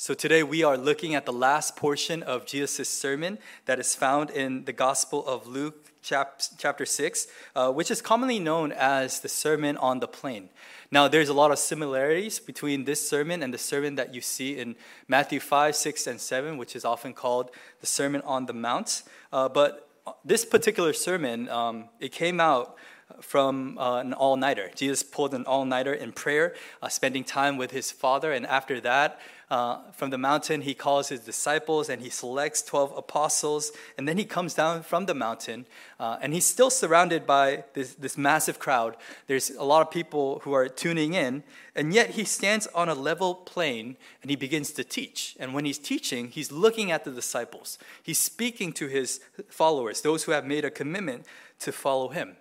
So today we are looking at the last portion of Jesus' sermon that is found in the Gospel of Luke, chap- chapter 6, uh, which is commonly known as the Sermon on the Plain. Now, there's a lot of similarities between this sermon and the sermon that you see in Matthew 5, 6, and 7, which is often called the Sermon on the Mount. Uh, but this particular sermon, um, it came out from uh, an all nighter. Jesus pulled an all nighter in prayer, uh, spending time with his Father, and after that, uh, from the mountain, he calls his disciples and he selects 12 apostles. And then he comes down from the mountain uh, and he's still surrounded by this, this massive crowd. There's a lot of people who are tuning in. And yet he stands on a level plane and he begins to teach. And when he's teaching, he's looking at the disciples. He's speaking to his followers, those who have made a commitment to follow him.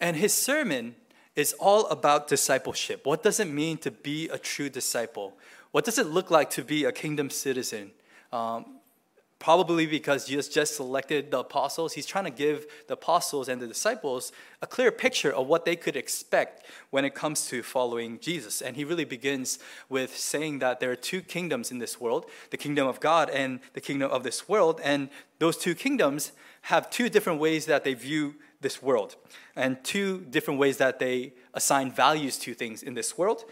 And his sermon is all about discipleship. What does it mean to be a true disciple? What does it look like to be a kingdom citizen? Um, probably because Jesus just selected the apostles, he's trying to give the apostles and the disciples a clear picture of what they could expect when it comes to following Jesus. And he really begins with saying that there are two kingdoms in this world the kingdom of God and the kingdom of this world. And those two kingdoms have two different ways that they view this world and two different ways that they assign values to things in this world.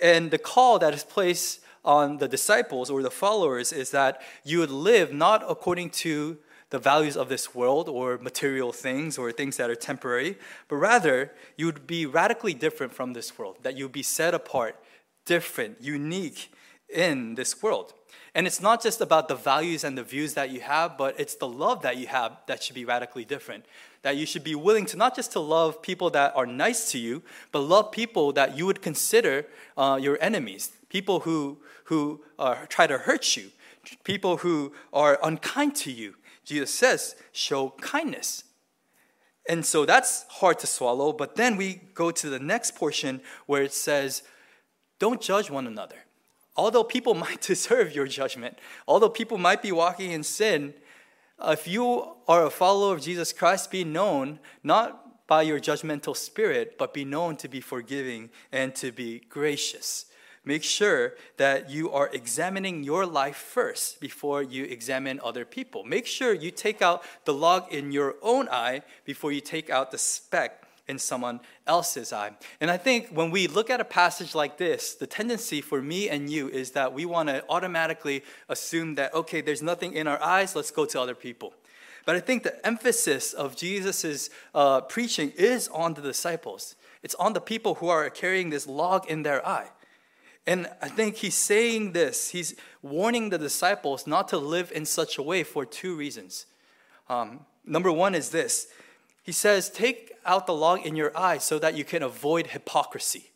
And the call that is placed on the disciples or the followers is that you would live not according to the values of this world or material things or things that are temporary, but rather you would be radically different from this world, that you would be set apart, different, unique in this world. And it's not just about the values and the views that you have, but it's the love that you have that should be radically different. That you should be willing to not just to love people that are nice to you, but love people that you would consider uh, your enemies, people who, who uh, try to hurt you, people who are unkind to you. Jesus says, show kindness. And so that's hard to swallow, but then we go to the next portion where it says, don't judge one another although people might deserve your judgment, although people might be walking in sin, if you are a follower of Jesus Christ, be known not by your judgmental spirit, but be known to be forgiving and to be gracious. Make sure that you are examining your life first before you examine other people. Make sure you take out the log in your own eye before you take out the speck in someone else's eye. And I think when we look at a passage like this, the tendency for me and you is that we want to automatically assume that, okay, there's nothing in our eyes, let's go to other people. But I think the emphasis of Jesus' uh, preaching is on the disciples. It's on the people who are carrying this log in their eye. And I think he's saying this, he's warning the disciples not to live in such a way for two reasons. Um, number one is this he says, Take out the log in your eye so that you can avoid hypocrisy.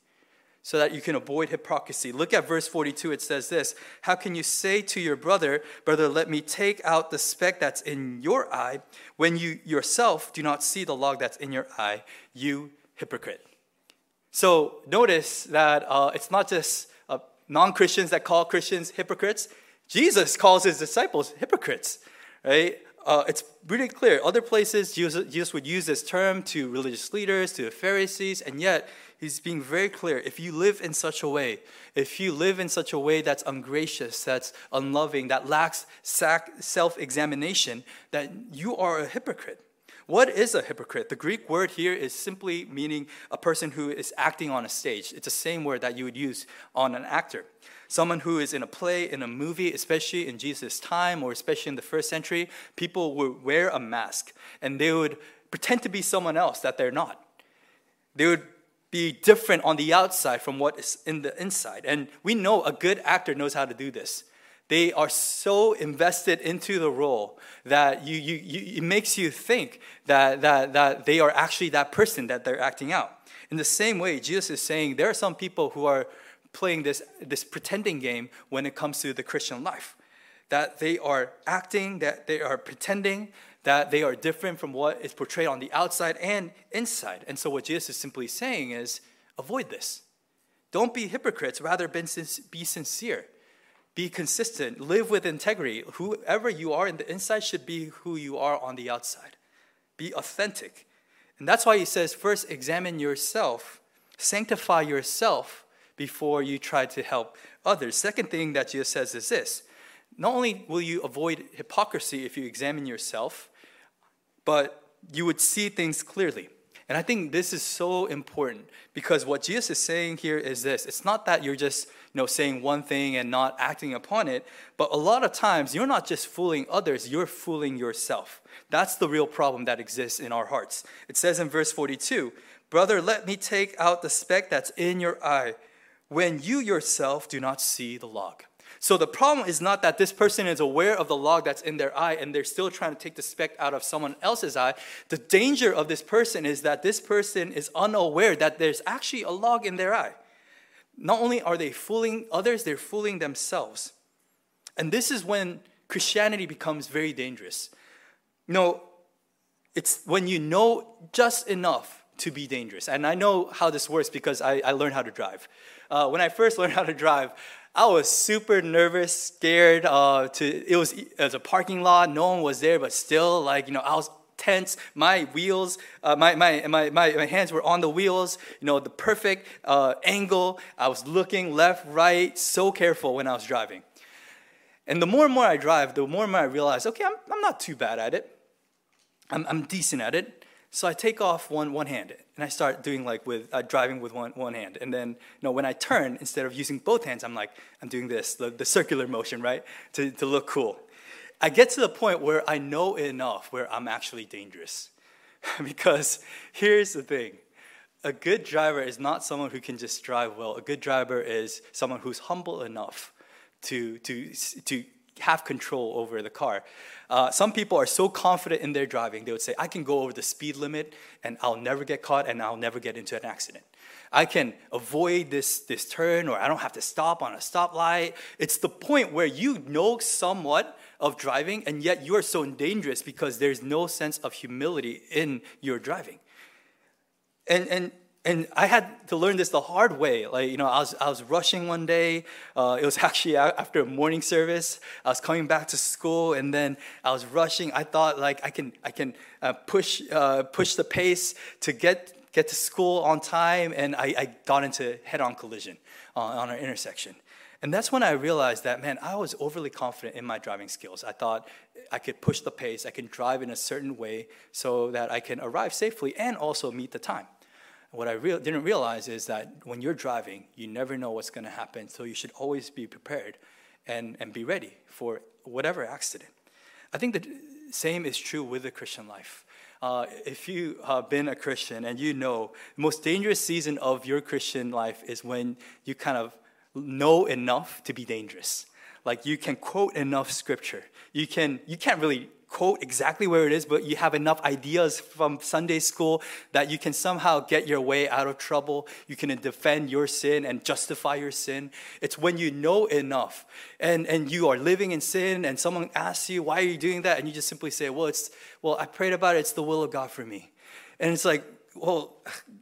So that you can avoid hypocrisy. Look at verse 42. It says this How can you say to your brother, Brother, let me take out the speck that's in your eye, when you yourself do not see the log that's in your eye, you hypocrite? So notice that uh, it's not just non Christians that call Christians hypocrites, Jesus calls his disciples hypocrites, right? uh, it's really clear. Other places, Jesus, Jesus would use this term to religious leaders, to the Pharisees, and yet he's being very clear. If you live in such a way, if you live in such a way that's ungracious, that's unloving, that lacks self examination, that you are a hypocrite. What is a hypocrite? The Greek word here is simply meaning a person who is acting on a stage. It's the same word that you would use on an actor. Someone who is in a play, in a movie, especially in Jesus' time or especially in the first century, people would wear a mask and they would pretend to be someone else that they're not. They would be different on the outside from what is in the inside. And we know a good actor knows how to do this. They are so invested into the role that you, you, you, it makes you think that, that, that they are actually that person that they're acting out. In the same way, Jesus is saying there are some people who are playing this, this pretending game when it comes to the Christian life. That they are acting, that they are pretending, that they are different from what is portrayed on the outside and inside. And so, what Jesus is simply saying is avoid this. Don't be hypocrites, rather, be sincere. Be consistent. Live with integrity. Whoever you are in the inside should be who you are on the outside. Be authentic. And that's why he says, first examine yourself, sanctify yourself before you try to help others. Second thing that Jesus says is this not only will you avoid hypocrisy if you examine yourself, but you would see things clearly. And I think this is so important because what Jesus is saying here is this it's not that you're just know, saying one thing and not acting upon it, but a lot of times you're not just fooling others, you're fooling yourself. That's the real problem that exists in our hearts. It says in verse 42 Brother, let me take out the speck that's in your eye when you yourself do not see the log. So the problem is not that this person is aware of the log that's in their eye and they're still trying to take the speck out of someone else's eye. The danger of this person is that this person is unaware that there's actually a log in their eye. Not only are they fooling others, they're fooling themselves. And this is when Christianity becomes very dangerous. You know, it's when you know just enough to be dangerous. And I know how this works because I, I learned how to drive. Uh, when I first learned how to drive, I was super nervous, scared. Uh, to it was it was a parking lot, no one was there, but still, like you know, I was tense. My wheels, uh, my, my, my, my, hands were on the wheels. You know, the perfect uh, angle. I was looking left, right, so careful when I was driving. And the more and more I drive, the more and more I realize, okay, I'm, I'm not too bad at it. I'm, I'm decent at it. So I take off one, one hand and I start doing like with uh, driving with one, one hand. And then, you know, when I turn, instead of using both hands, I'm like, I'm doing this, the, the circular motion, right? To, to look cool. I get to the point where I know enough where I'm actually dangerous. because here's the thing a good driver is not someone who can just drive well. A good driver is someone who's humble enough to, to, to have control over the car. Uh, some people are so confident in their driving, they would say, I can go over the speed limit and I'll never get caught and I'll never get into an accident. I can avoid this, this turn or I don't have to stop on a stoplight. It's the point where you know somewhat of driving and yet you are so dangerous because there's no sense of humility in your driving. And, and and I had to learn this the hard way. Like, you know, I was, I was rushing one day. Uh, it was actually after a morning service. I was coming back to school, and then I was rushing. I thought, like, I can, I can uh, push, uh, push the pace to get, get to school on time, and I, I got into head-on collision on, on an intersection. And that's when I realized that, man, I was overly confident in my driving skills. I thought I could push the pace, I can drive in a certain way so that I can arrive safely and also meet the time. What I re- didn't realize is that when you're driving, you never know what's going to happen, so you should always be prepared and, and be ready for whatever accident. I think the same is true with the Christian life. Uh, if you have been a Christian and you know the most dangerous season of your Christian life is when you kind of know enough to be dangerous. Like you can quote enough scripture. You can you can't really quote exactly where it is, but you have enough ideas from Sunday school that you can somehow get your way out of trouble. You can defend your sin and justify your sin. It's when you know enough and, and you are living in sin and someone asks you, why are you doing that? And you just simply say, well, it's, well, I prayed about it. It's the will of God for me. And it's like, well,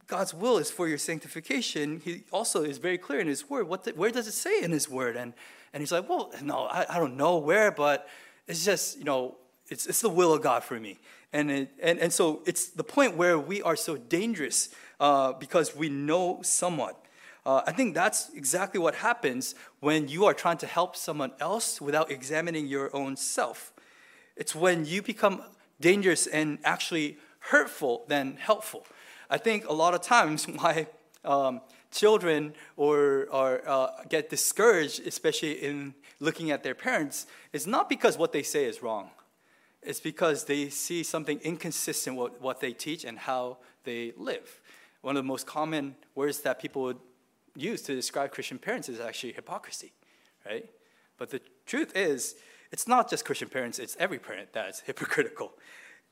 God's will is for your sanctification. He also is very clear in His Word. What the, where does it say in His Word? And, and he's like, well, no, I, I don't know where, but it's just, you know, it's, it's the will of God for me. And, it, and, and so it's the point where we are so dangerous uh, because we know somewhat. Uh, I think that's exactly what happens when you are trying to help someone else without examining your own self. It's when you become dangerous and actually hurtful than helpful. I think a lot of times why um, children or, or uh, get discouraged, especially in looking at their parents, is not because what they say is wrong. It's because they see something inconsistent with what they teach and how they live. One of the most common words that people would use to describe Christian parents is actually hypocrisy, right? But the truth is, it's not just Christian parents, it's every parent that's hypocritical.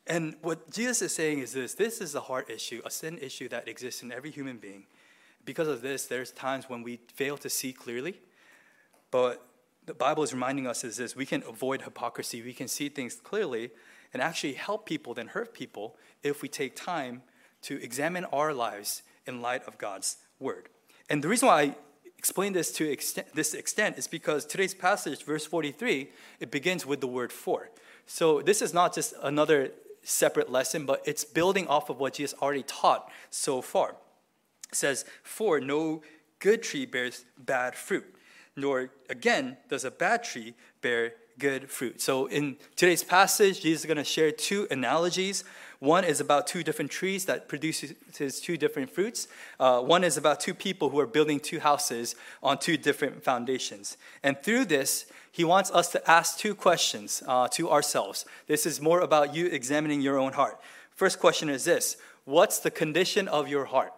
And what Jesus is saying is this this is a heart issue, a sin issue that exists in every human being. Because of this, there's times when we fail to see clearly, but the Bible is reminding us is this we can avoid hypocrisy, we can see things clearly, and actually help people than hurt people if we take time to examine our lives in light of God's word. And the reason why I explain this to extent, this extent is because today's passage, verse 43, it begins with the word for. So this is not just another separate lesson, but it's building off of what Jesus already taught so far. It says, For no good tree bears bad fruit, nor again does a bad tree bear good fruit. So in today's passage, Jesus is going to share two analogies. One is about two different trees that produces two different fruits. Uh, one is about two people who are building two houses on two different foundations. And through this, he wants us to ask two questions uh, to ourselves. This is more about you examining your own heart. First question is this What's the condition of your heart?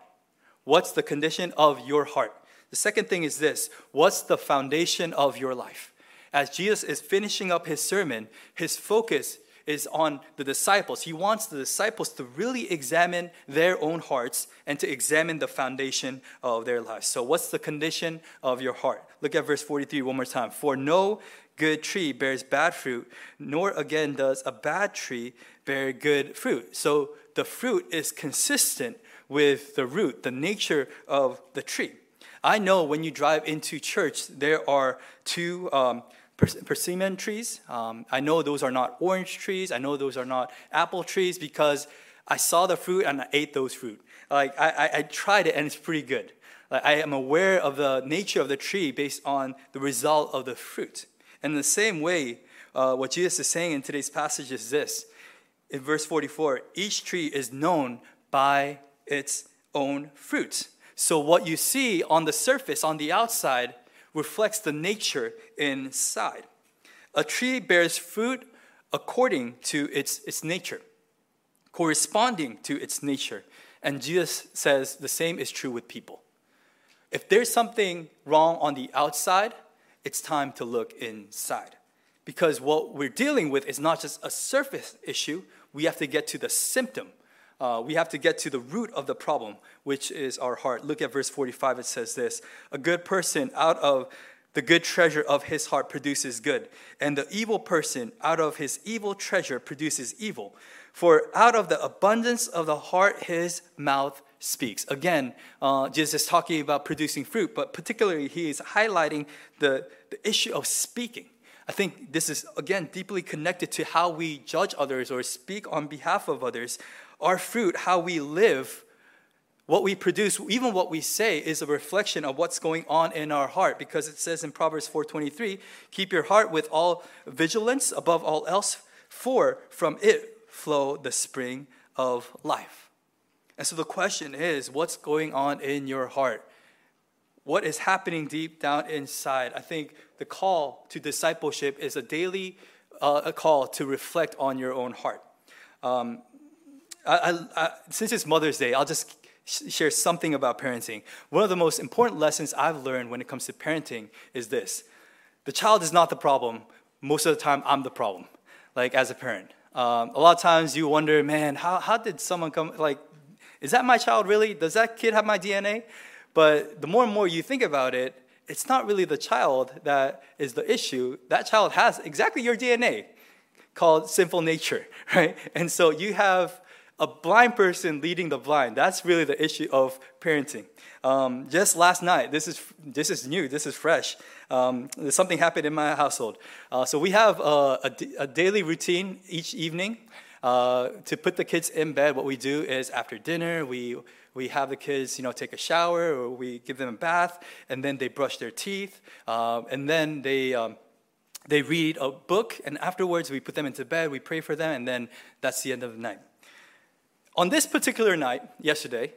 What's the condition of your heart? The second thing is this What's the foundation of your life? As Jesus is finishing up his sermon, his focus is on the disciples. He wants the disciples to really examine their own hearts and to examine the foundation of their lives. So, what's the condition of your heart? Look at verse 43 one more time. For no good tree bears bad fruit, nor again does a bad tree bear good fruit. So, the fruit is consistent with the root, the nature of the tree. I know when you drive into church, there are two um, persimmon trees. Um, I know those are not orange trees. I know those are not apple trees because I saw the fruit and I ate those fruit. Like I, I, I tried it and it's pretty good. Like, I am aware of the nature of the tree based on the result of the fruit. And in the same way, uh, what Jesus is saying in today's passage is this. In verse 44, each tree is known by its own fruit. So what you see on the surface, on the outside, reflects the nature inside. A tree bears fruit according to its, its nature, corresponding to its nature. And Jesus says the same is true with people. If there's something wrong on the outside, it's time to look inside. Because what we're dealing with is not just a surface issue, we have to get to the symptom uh, we have to get to the root of the problem, which is our heart. Look at verse 45. It says this A good person out of the good treasure of his heart produces good, and the evil person out of his evil treasure produces evil. For out of the abundance of the heart, his mouth speaks. Again, uh, Jesus is talking about producing fruit, but particularly he is highlighting the, the issue of speaking. I think this is, again, deeply connected to how we judge others or speak on behalf of others our fruit, how we live, what we produce, even what we say is a reflection of what's going on in our heart because it says in Proverbs 4:23, keep your heart with all vigilance above all else, for from it flow the spring of life. And so the question is, what's going on in your heart? What is happening deep down inside? I think the call to discipleship is a daily uh, a call to reflect on your own heart. Um, I, I, since it's Mother's Day, I'll just share something about parenting. One of the most important lessons I've learned when it comes to parenting is this the child is not the problem. Most of the time, I'm the problem, like as a parent. Um, a lot of times you wonder, man, how, how did someone come, like, is that my child really? Does that kid have my DNA? But the more and more you think about it, it's not really the child that is the issue. That child has exactly your DNA called sinful nature, right? And so you have a blind person leading the blind. That's really the issue of parenting. Um, just last night, this is this is new, this is fresh. Um, something happened in my household. Uh, so we have a, a, daily routine each evening. Uh, to put the kids in bed, what we do is after dinner, we we have the kids, you know, take a shower or we give them a bath, and then they brush their teeth, uh, and then they. Um, they read a book, and afterwards we put them into bed, we pray for them, and then that's the end of the night. On this particular night, yesterday,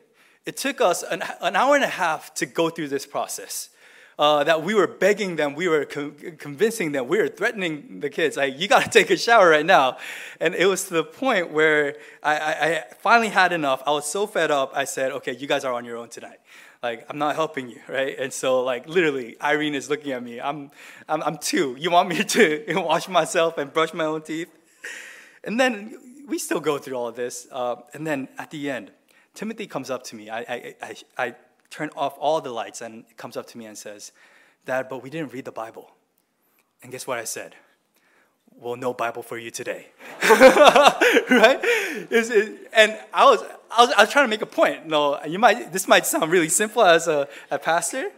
it took us an, an hour and a half to go through this process. Uh, that we were begging them, we were con- convincing them, we were threatening the kids, like, you got to take a shower right now. And it was to the point where I, I, I, finally had enough. I was so fed up, I said, okay, you guys are on your own tonight. Like, I'm not helping you, right? And so, like, literally, Irene is looking at me. I'm, I'm, I'm two. You want me to wash myself and brush my own teeth? And then we still go through all of this. Uh, and then at the end, Timothy comes up to me. I, I, I, I turn off all the lights and comes up to me and says, Dad, but we didn't read the Bible. And guess what I said? Well, no Bible for you today. right? It, and I was, I, was, I was trying to make a point. No, you might, this might sound really simple as a, a pastor,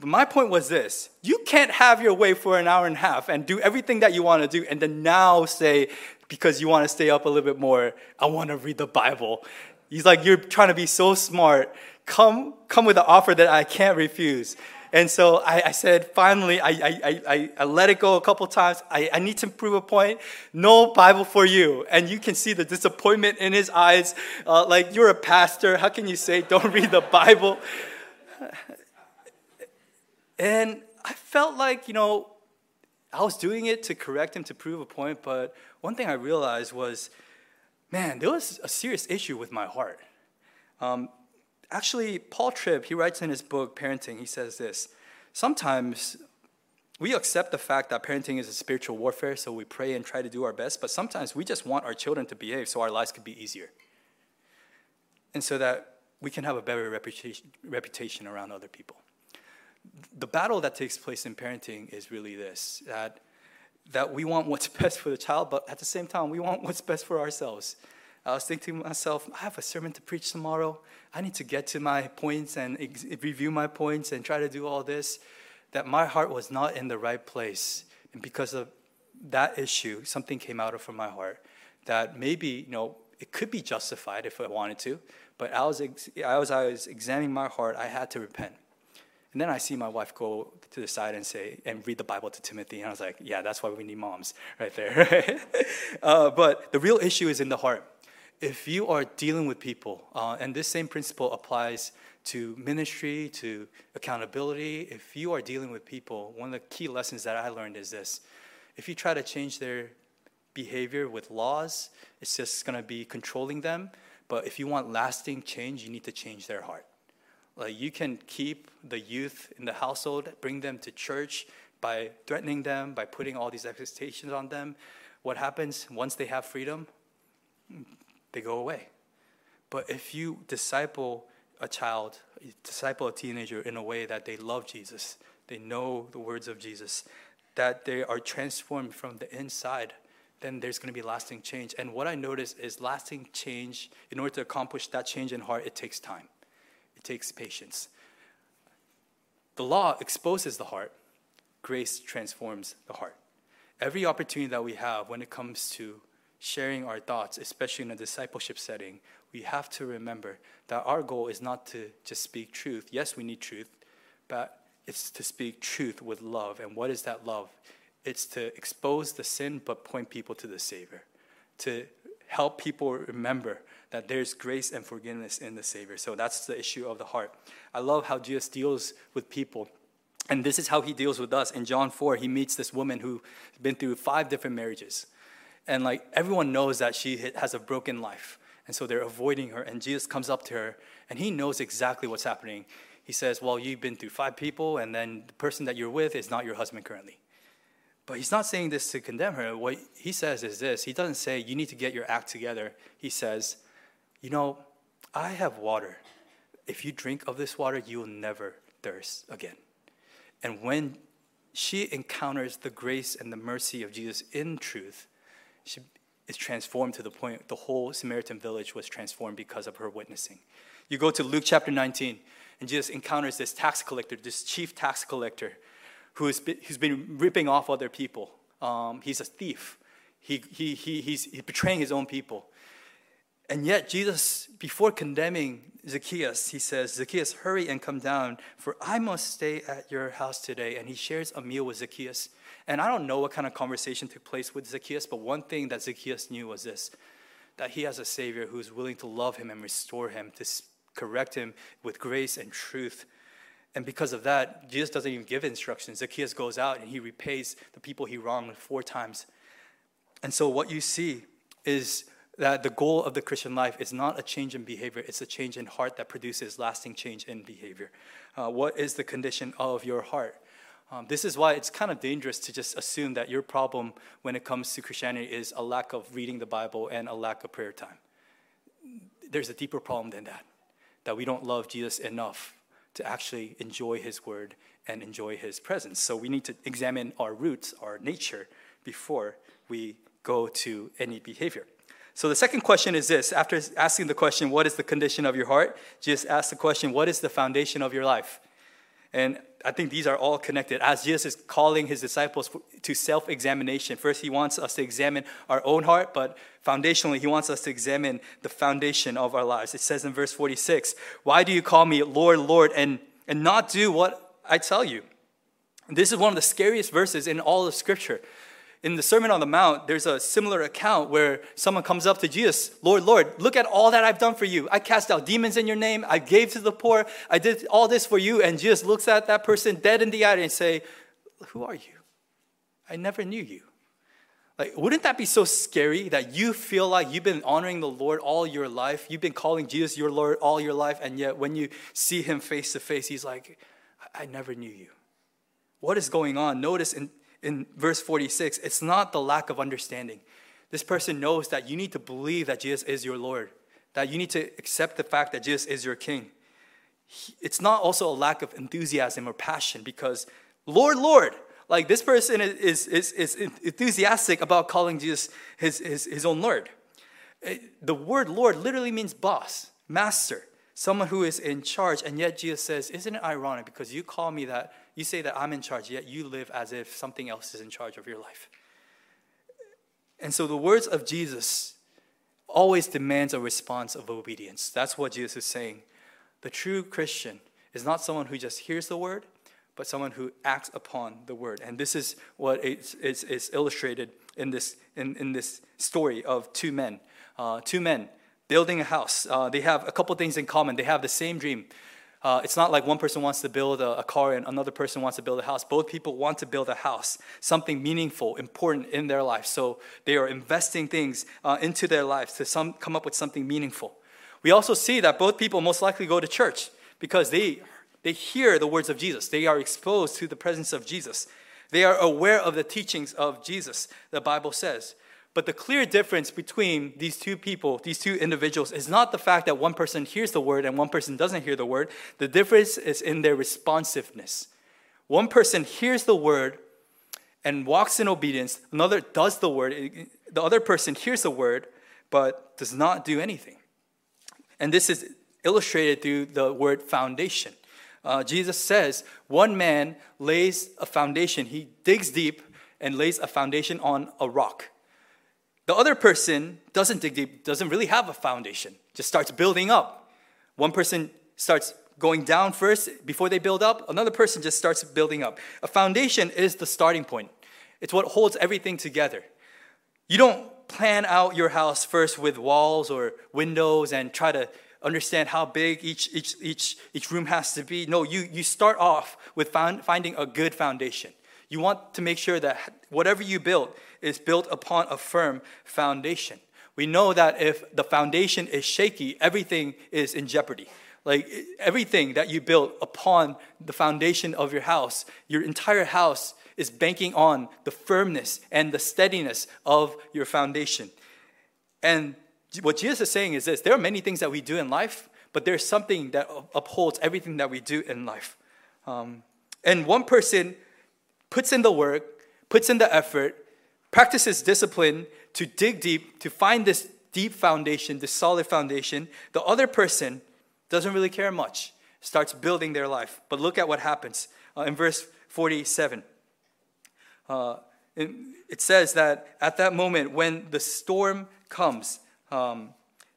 but my point was this you can't have your way for an hour and a half and do everything that you want to do and then now say, because you want to stay up a little bit more, I want to read the Bible. He's like, You're trying to be so smart. come, come with an offer that I can't refuse. And so I, I said, finally, I, I, I, I, let it go a couple times. I, I need to prove a point. No Bible for you. And you can see the disappointment in his eyes. Uh, like, you're a pastor. How can you say, don't read the Bible? And I felt like, you know, I was doing it to correct him, to prove a point. But one thing I realized was, man, there was a serious issue with my heart. Um, actually, Paul Tripp, he writes in his book, Parenting, he says this Sometimes we accept the fact that parenting is a spiritual warfare, so we pray and try to do our best, but sometimes we just want our children to behave so our lives could be easier. And so that we can have a better reputation, reputation around other people. The battle that takes place in parenting is really this that, that we want what's best for the child, but at the same time, we want what's best for ourselves. I was thinking to myself, I have a sermon to preach tomorrow. I need to get to my points and ex- review my points and try to do all this. That my heart was not in the right place. And because of that issue, something came out of from my heart that maybe, you know, it could be justified if I wanted to, but as I was, I was examining my heart, I had to repent. And then I see my wife go to the side and say, and read the Bible to Timothy. And I was like, yeah, that's why we need moms right there. uh, but the real issue is in the heart if you are dealing with people, uh, and this same principle applies to ministry, to accountability, if you are dealing with people, one of the key lessons that I learned is this if you try to change their behavior with laws, it's just going to be controlling them. But if you want lasting change, you need to change their heart. Like you can keep the youth in the household, bring them to church by threatening them, by putting all these expectations on them. What happens once they have freedom? they go away. But if you disciple a child, disciple a teenager in a way that they love Jesus, they know the words of Jesus, that they are transformed from the inside, then there's going to be lasting change. And what I notice is lasting change, in order to accomplish that change in heart, it takes time, it takes patience. The law exposes the heart, grace transforms the heart. Every opportunity that we have when it comes to sharing our thoughts, especially in a discipleship setting, we have to remember that our goal is not to just speak truth. Yes, we need truth, but it's to speak truth with love. And what is that love? It's to expose the sin but point people to the Savior, to help people remember that there's grace and forgiveness in the Savior. So that's the issue of the heart. I love how Jesus deals with people. And this is how he deals with us. In John 4, he meets this woman who's been through five different marriages and like everyone knows that she has a broken life and so they're avoiding her and jesus comes up to her and he knows exactly what's happening he says well you've been through five people and then the person that you're with is not your husband currently but he's not saying this to condemn her what he says is this he doesn't say you need to get your act together he says you know i have water if you drink of this water you will never thirst again and when she encounters the grace and the mercy of jesus in truth she is transformed to the point the whole Samaritan village was transformed because of her witnessing. You go to Luke chapter 19, and Jesus encounters this tax collector, this chief tax collector, who's been, who's been ripping off other people. Um, he's a thief. He, he, he, he's, he's betraying his own people. And yet, Jesus, before condemning Zacchaeus, he says, Zacchaeus, hurry and come down, for I must stay at your house today. And he shares a meal with Zacchaeus. And I don't know what kind of conversation took place with Zacchaeus, but one thing that Zacchaeus knew was this that he has a Savior who's willing to love him and restore him, to correct him with grace and truth. And because of that, Jesus doesn't even give instructions. Zacchaeus goes out and he repays the people he wronged four times. And so, what you see is that the goal of the Christian life is not a change in behavior, it's a change in heart that produces lasting change in behavior. Uh, what is the condition of your heart? Um, this is why it's kind of dangerous to just assume that your problem when it comes to Christianity is a lack of reading the Bible and a lack of prayer time. There's a deeper problem than that, that we don't love Jesus enough to actually enjoy his word and enjoy his presence. So we need to examine our roots, our nature, before we go to any behavior. So the second question is this after asking the question, What is the condition of your heart? Jesus asked the question, What is the foundation of your life? And I think these are all connected. As Jesus is calling his disciples to self examination, first, he wants us to examine our own heart, but foundationally, he wants us to examine the foundation of our lives. It says in verse 46 Why do you call me Lord, Lord, and, and not do what I tell you? This is one of the scariest verses in all of Scripture in the Sermon on the Mount, there's a similar account where someone comes up to Jesus, Lord, Lord, look at all that I've done for you. I cast out demons in your name. I gave to the poor. I did all this for you. And Jesus looks at that person dead in the eye and say, Who are you? I never knew you. Like, wouldn't that be so scary that you feel like you've been honoring the Lord all your life? You've been calling Jesus your Lord all your life, and yet when you see him face to face, he's like, I never knew you. What is going on? Notice in in verse 46, it's not the lack of understanding. This person knows that you need to believe that Jesus is your Lord, that you need to accept the fact that Jesus is your King. It's not also a lack of enthusiasm or passion because, Lord, Lord, like this person is, is, is enthusiastic about calling Jesus his, his, his own Lord. Eh, the word Lord literally means boss, master, someone who is in charge. And yet Jesus says, Isn't it ironic because you call me that you say that I'm in charge, yet you live as if something else is in charge of your life. And so the words of Jesus always demands a response of obedience. That's what Jesus is saying. The true Christian is not someone who just hears the word, but someone who acts upon the word. And this is what is, is, illustrated in this, in, in this story of two men. Uh, two men building a house. Uh, they have a couple things in common. They have the same dream. Uh, it's not like one person wants to build a, a, car and another person wants to build a house. Both people want to build a house, something meaningful, important in their life. So they are investing things uh, into their lives to some, come up with something meaningful. We also see that both people most likely go to church because they, they hear the words of Jesus. They are exposed to the presence of Jesus. They are aware of the teachings of Jesus, the Bible says. But the clear difference between these two people, these two individuals, is not the fact that one person hears the word and one person doesn't hear the word. The difference is in their responsiveness. One person hears the word and walks in obedience, another does the word. The other person hears the word but does not do anything. And this is illustrated through the word foundation. Uh, Jesus says, one man lays a foundation, he digs deep and lays a foundation on a rock. The other person doesn't dig deep, doesn't really have a foundation, just starts building up. One person starts going down first before they build up, another person just starts building up. A foundation is the starting point, it's what holds everything together. You don't plan out your house first with walls or windows and try to understand how big each, each, each, each room has to be. No, you, you start off with found, finding a good foundation. You want to make sure that whatever you build is built upon a firm foundation. We know that if the foundation is shaky, everything is in jeopardy. Like everything that you build upon the foundation of your house, your entire house is banking on the firmness and the steadiness of your foundation. And what Jesus is saying is this there are many things that we do in life, but there's something that upholds everything that we do in life. Um, and one person puts in the work, puts in the effort, practices discipline to dig deep, to find this deep foundation, this solid foundation. The other person doesn't really care much, starts building their life. But look at what happens uh, in verse 47. Uh, it, says that at that moment, when the storm comes, um,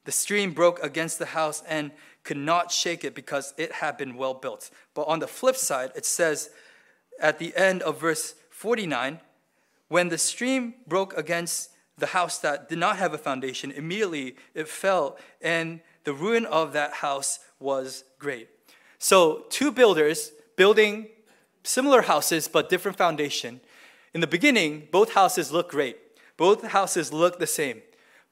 the stream broke against the house and could not shake it because it had been well built. But on the flip side, it says at the end of verse 49 when the stream broke against the house that did not have a foundation, immediately it fell, and the ruin of that house was great. So, two builders building similar houses but different foundation. In the beginning, both houses look great. Both houses look the same.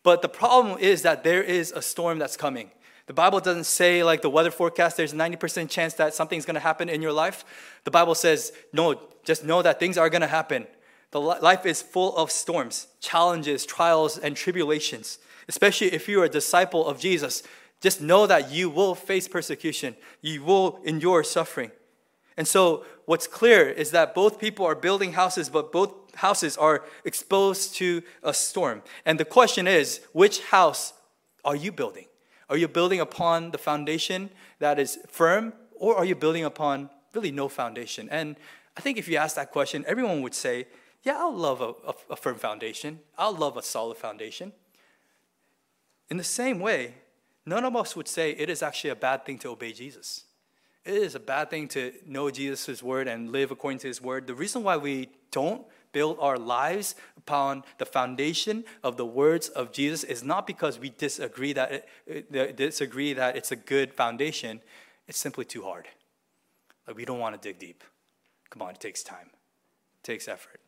But the problem is that there is a storm that's coming. The Bible doesn't say, like the weather forecast, there's a 90% chance that something's gonna happen in your life. The Bible says, no, just know that things are gonna happen. The life is full of storms, challenges, trials, and tribulations. Especially if you are a disciple of Jesus, just know that you will face persecution, you will endure suffering. And so, what's clear is that both people are building houses, but both houses are exposed to a storm. And the question is, which house are you building? Are you building upon the foundation that is firm, or are you building upon really no foundation. And I think if you ask that question, everyone would say, Yeah, I'll love a, a, a firm foundation. I'll love a solid foundation. In the same way, none of us would say it is actually a bad thing to obey Jesus. It is a bad thing to know Jesus' word and live according to his word. The reason why we don't build our lives upon the foundation of the words of Jesus is not because we disagree that it, disagree that it's a good foundation. It's simply too hard. Like we don't want to dig deep. Come on, it takes time. It takes effort.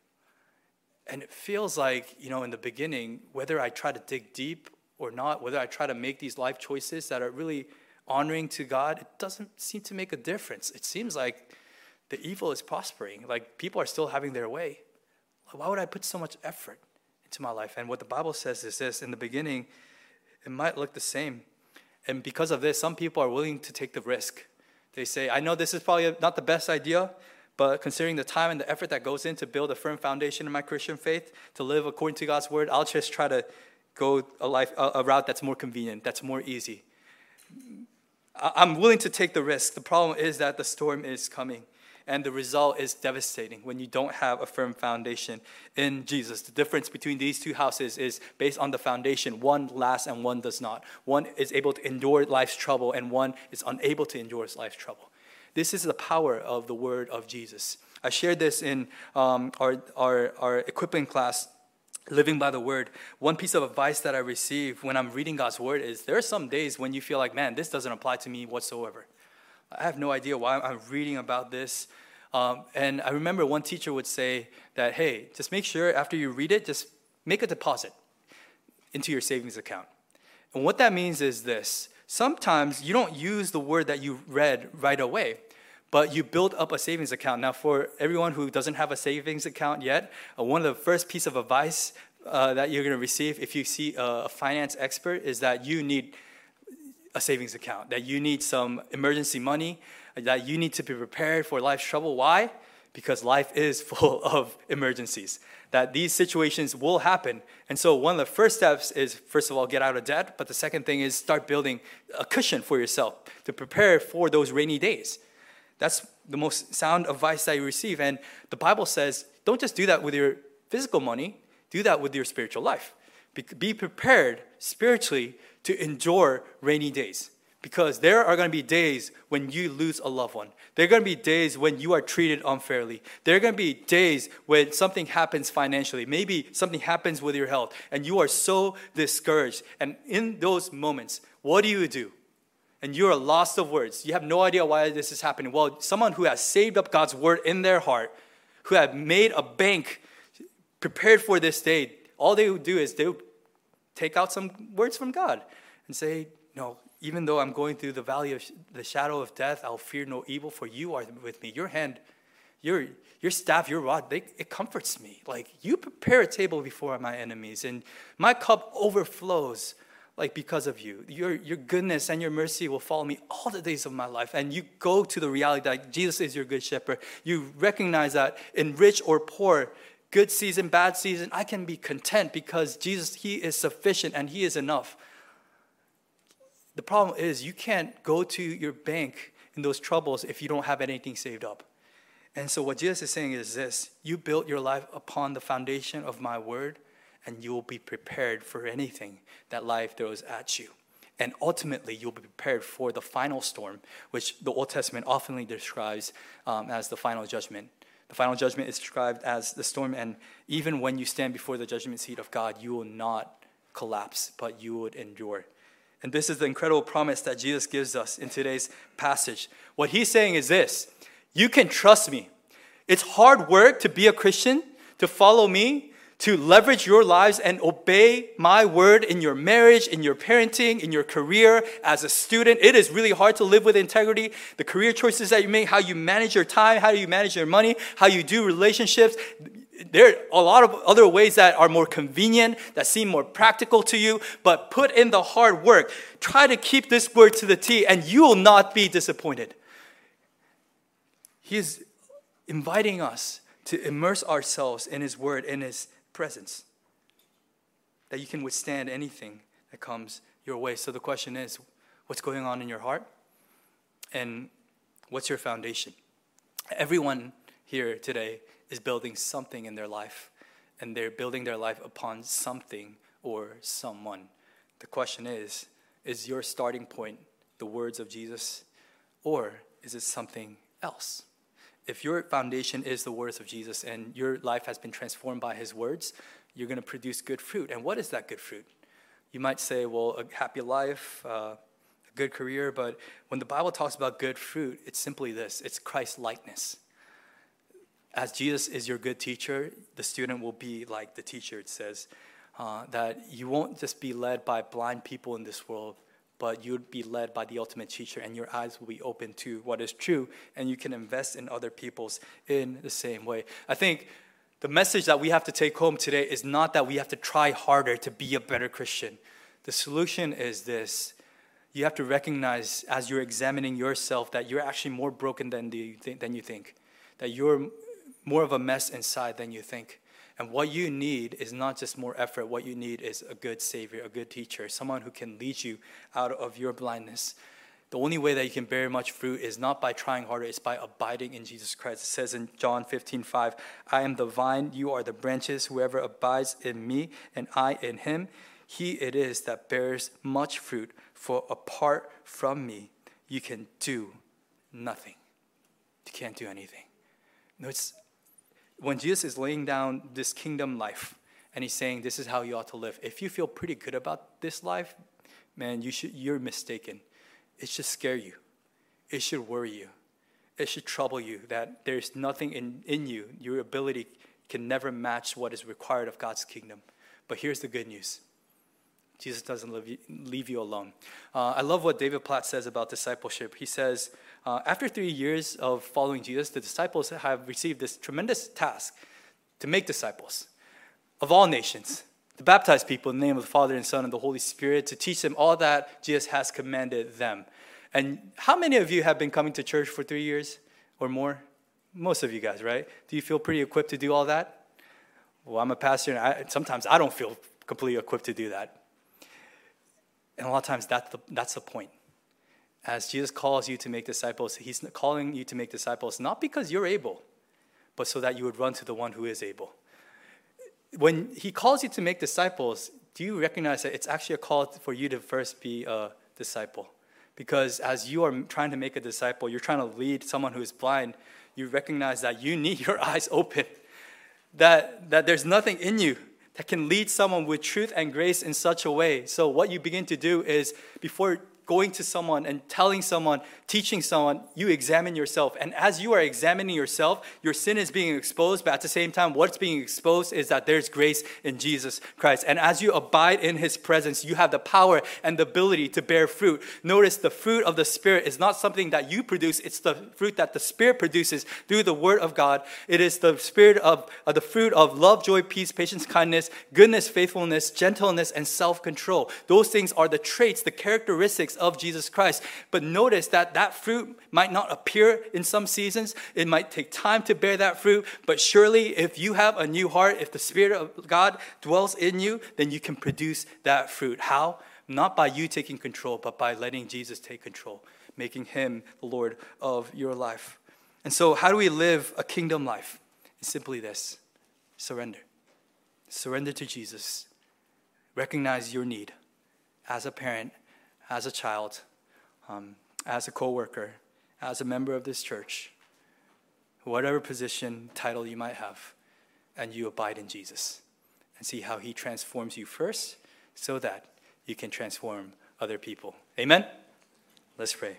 And it feels like, you know, in the beginning, whether I try to dig deep or not, whether I try to make these life choices that are really honoring to God, it doesn't seem to make a difference. It seems like the evil is prospering. Like people are still having their way. Why would I put so much effort into my life? And what the Bible says is this in the beginning, it might look the same. And because of this, some people are willing to take the risk. They say, I know this is probably not the best idea, but considering the time and the effort that goes in to build a firm foundation in my Christian faith, to live according to God's word, I'll just try to go a, life, a, route that's more convenient, that's more easy. I'm willing to take the risk. The problem is that the storm is coming and the result is devastating when you don't have a firm foundation in Jesus. The difference between these two houses is based on the foundation. One lasts and one does not. One is able to endure life's trouble, and one is unable to endure life's trouble. This is the power of the word of Jesus. I shared this in um, our, our, our equipping class living by the word one piece of advice that i receive when i'm reading god's word is there are some days when you feel like man this doesn't apply to me whatsoever I have no idea why I'm reading about this. Um, and I remember one teacher would say that, hey, just make sure after you read it, just make a deposit into your savings account. And what that means is this sometimes you don't use the word that you read right away, but you build up a savings account. Now, for everyone who doesn't have a savings account yet, uh, one of the first piece of advice uh, that you're going to receive if you see a, a finance expert is that you need a savings account, that you need some emergency money, that you need to be prepared for life's trouble. Why? Because life is full of emergencies, that these situations will happen. And so, one of the first steps is, first of all, get out of debt. But the second thing is start building a cushion for yourself to prepare for those rainy days. That's the most sound advice that you receive. And the Bible says, don't just do that with your physical money, do that with your spiritual life. Be prepared spiritually to endure rainy days because there are going to be days when you lose a loved one. There are going to be days when you are treated unfairly. There are going to be days when something happens financially. Maybe something happens with your health and you are so discouraged. And in those moments, what do you do? And you're lost of words. You have no idea why this is happening. Well, someone who has saved up God's word in their heart, who have made a bank prepared for this day, all they would do is they would take out some words from God and say, No, even though I'm going through the valley of the shadow of death, I'll fear no evil, for you are with me. Your hand, your, your staff, your rod, they, it comforts me. Like, you prepare a table before my enemies, and my cup overflows like because of you. Your, your goodness and your mercy will follow me all the days of my life. And you go to the reality that Jesus is your good shepherd. You recognize that in rich or poor, good season, bad season, I can be content because Jesus, He is sufficient and He is enough. The problem is you can't go to your bank in those troubles if you don't have anything saved up. And so what Jesus is saying is this you built your life upon the foundation of my word, and you will be prepared for anything that life throws at you. And ultimately, you'll be prepared for the final storm, which the Old Testament often describes um, as the final judgment. The final judgment is described as the storm, and even when you stand before the judgment seat of God, you will not collapse, but you would endure. And this is the incredible promise that Jesus gives us in today's passage. What he's saying is this you can trust me. It's hard work to be a Christian, to follow me, to leverage your lives and obey my word in your marriage, in your parenting, in your career as a student. It is really hard to live with integrity. The career choices that you make, how you manage your time, how you manage your money, how you do relationships. There are a lot of other ways that are more convenient, that seem more practical to you, but put in the hard work. Try to keep this word to the T, and you will not be disappointed. He is inviting us to immerse ourselves in His word, in His presence, that you can withstand anything that comes your way. So the question is what's going on in your heart? And what's your foundation? Everyone here today is building something in their life, and they're building their life upon something or someone. The question is is your starting point the words of Jesus, or is it something else? If your foundation is the words of Jesus and your life has been transformed by his words, you're going to produce good fruit. And what is that good fruit? You might say, well, a happy life, uh, a good career, but when the Bible talks about good fruit, it's simply this it's Christ likeness. As Jesus is your good teacher, the student will be like the teacher, it says. Uh, that you won't just be led by blind people in this world, but you'd be led by the ultimate teacher, and your eyes will be open to what is true, and you can invest in other people's in the same way. I think the message that we have to take home today is not that we have to try harder to be a better Christian. The solution is this you have to recognize as you're examining yourself that you're actually more broken than, the, than you think, that you're more of a mess inside than you think. And what you need is not just more effort, what you need is a good Savior, a good teacher, someone who can lead you out of your blindness. The only way that you can bear much fruit is not by trying harder, it's by abiding in Jesus Christ. It says in John 15, 5, I am the vine, you are the branches. Whoever abides in me and I in him, he it is that bears much fruit. For apart from me, you can do nothing. You can't do anything. No, it's when Jesus is laying down this kingdom life and he's saying this is how you ought to live. If you feel pretty good about this life, man, you should you're mistaken. It should scare you. It should worry you. It should trouble you that there's nothing in, in you, your ability can never match what is required of God's kingdom. But here's the good news Jesus doesn't leave you, alone. Uh, I love what David Platt says about discipleship. He says, uh, after three years of following Jesus, the disciples have received this tremendous task to make disciples of all nations, to baptize people in the name of the Father and Son and the Holy Spirit, to teach them all that Jesus has commanded them. And how many of you have been coming to church for three years or more? Most of you guys, right? Do you feel pretty equipped to do all that? Well, I'm a pastor, and I, sometimes I don't feel completely equipped to do that. And a lot of times that's the, that's the point. As Jesus calls you to make disciples, he's calling you to make disciples not because you're able, but so that you would run to the one who is able. When he calls you to make disciples, do you recognize that it's actually a call for you to first be a disciple? Because as you are trying to make a disciple, you're trying to lead someone who is blind, you recognize that you need your eyes open, that, that there's nothing in you that can lead someone with truth and grace in such a way. So, what you begin to do is before going to someone and telling someone, teaching someone, you examine yourself. And as you are examining yourself, your sin is being exposed, but at the same time, what's being exposed is that there's grace in Jesus Christ. And as you abide in his presence, you have the power and the ability to bear fruit. Notice the fruit of the Spirit is not something that you produce, it's the fruit that the Spirit produces through the Word of God. It is the spirit of, of the fruit of love, joy, peace, patience, kindness, goodness, faithfulness, gentleness, and self control. Those things are the traits, the characteristics of Jesus Christ. But notice that that fruit might not appear in some seasons. It might take time to bear that fruit. But surely, if you have a new heart, if the Spirit of God dwells in you, then you can produce that fruit. How? Not by you taking control, but by letting Jesus take control, making him the Lord of your life. And so, how do we live a kingdom life? It's simply this surrender. Surrender to Jesus. Recognize your need as a parent as a child, um, as a coworker, as a member of this church, whatever position, title you might have, and you abide in Jesus and see how he transforms you first so that you can transform other people. Amen? Let's pray.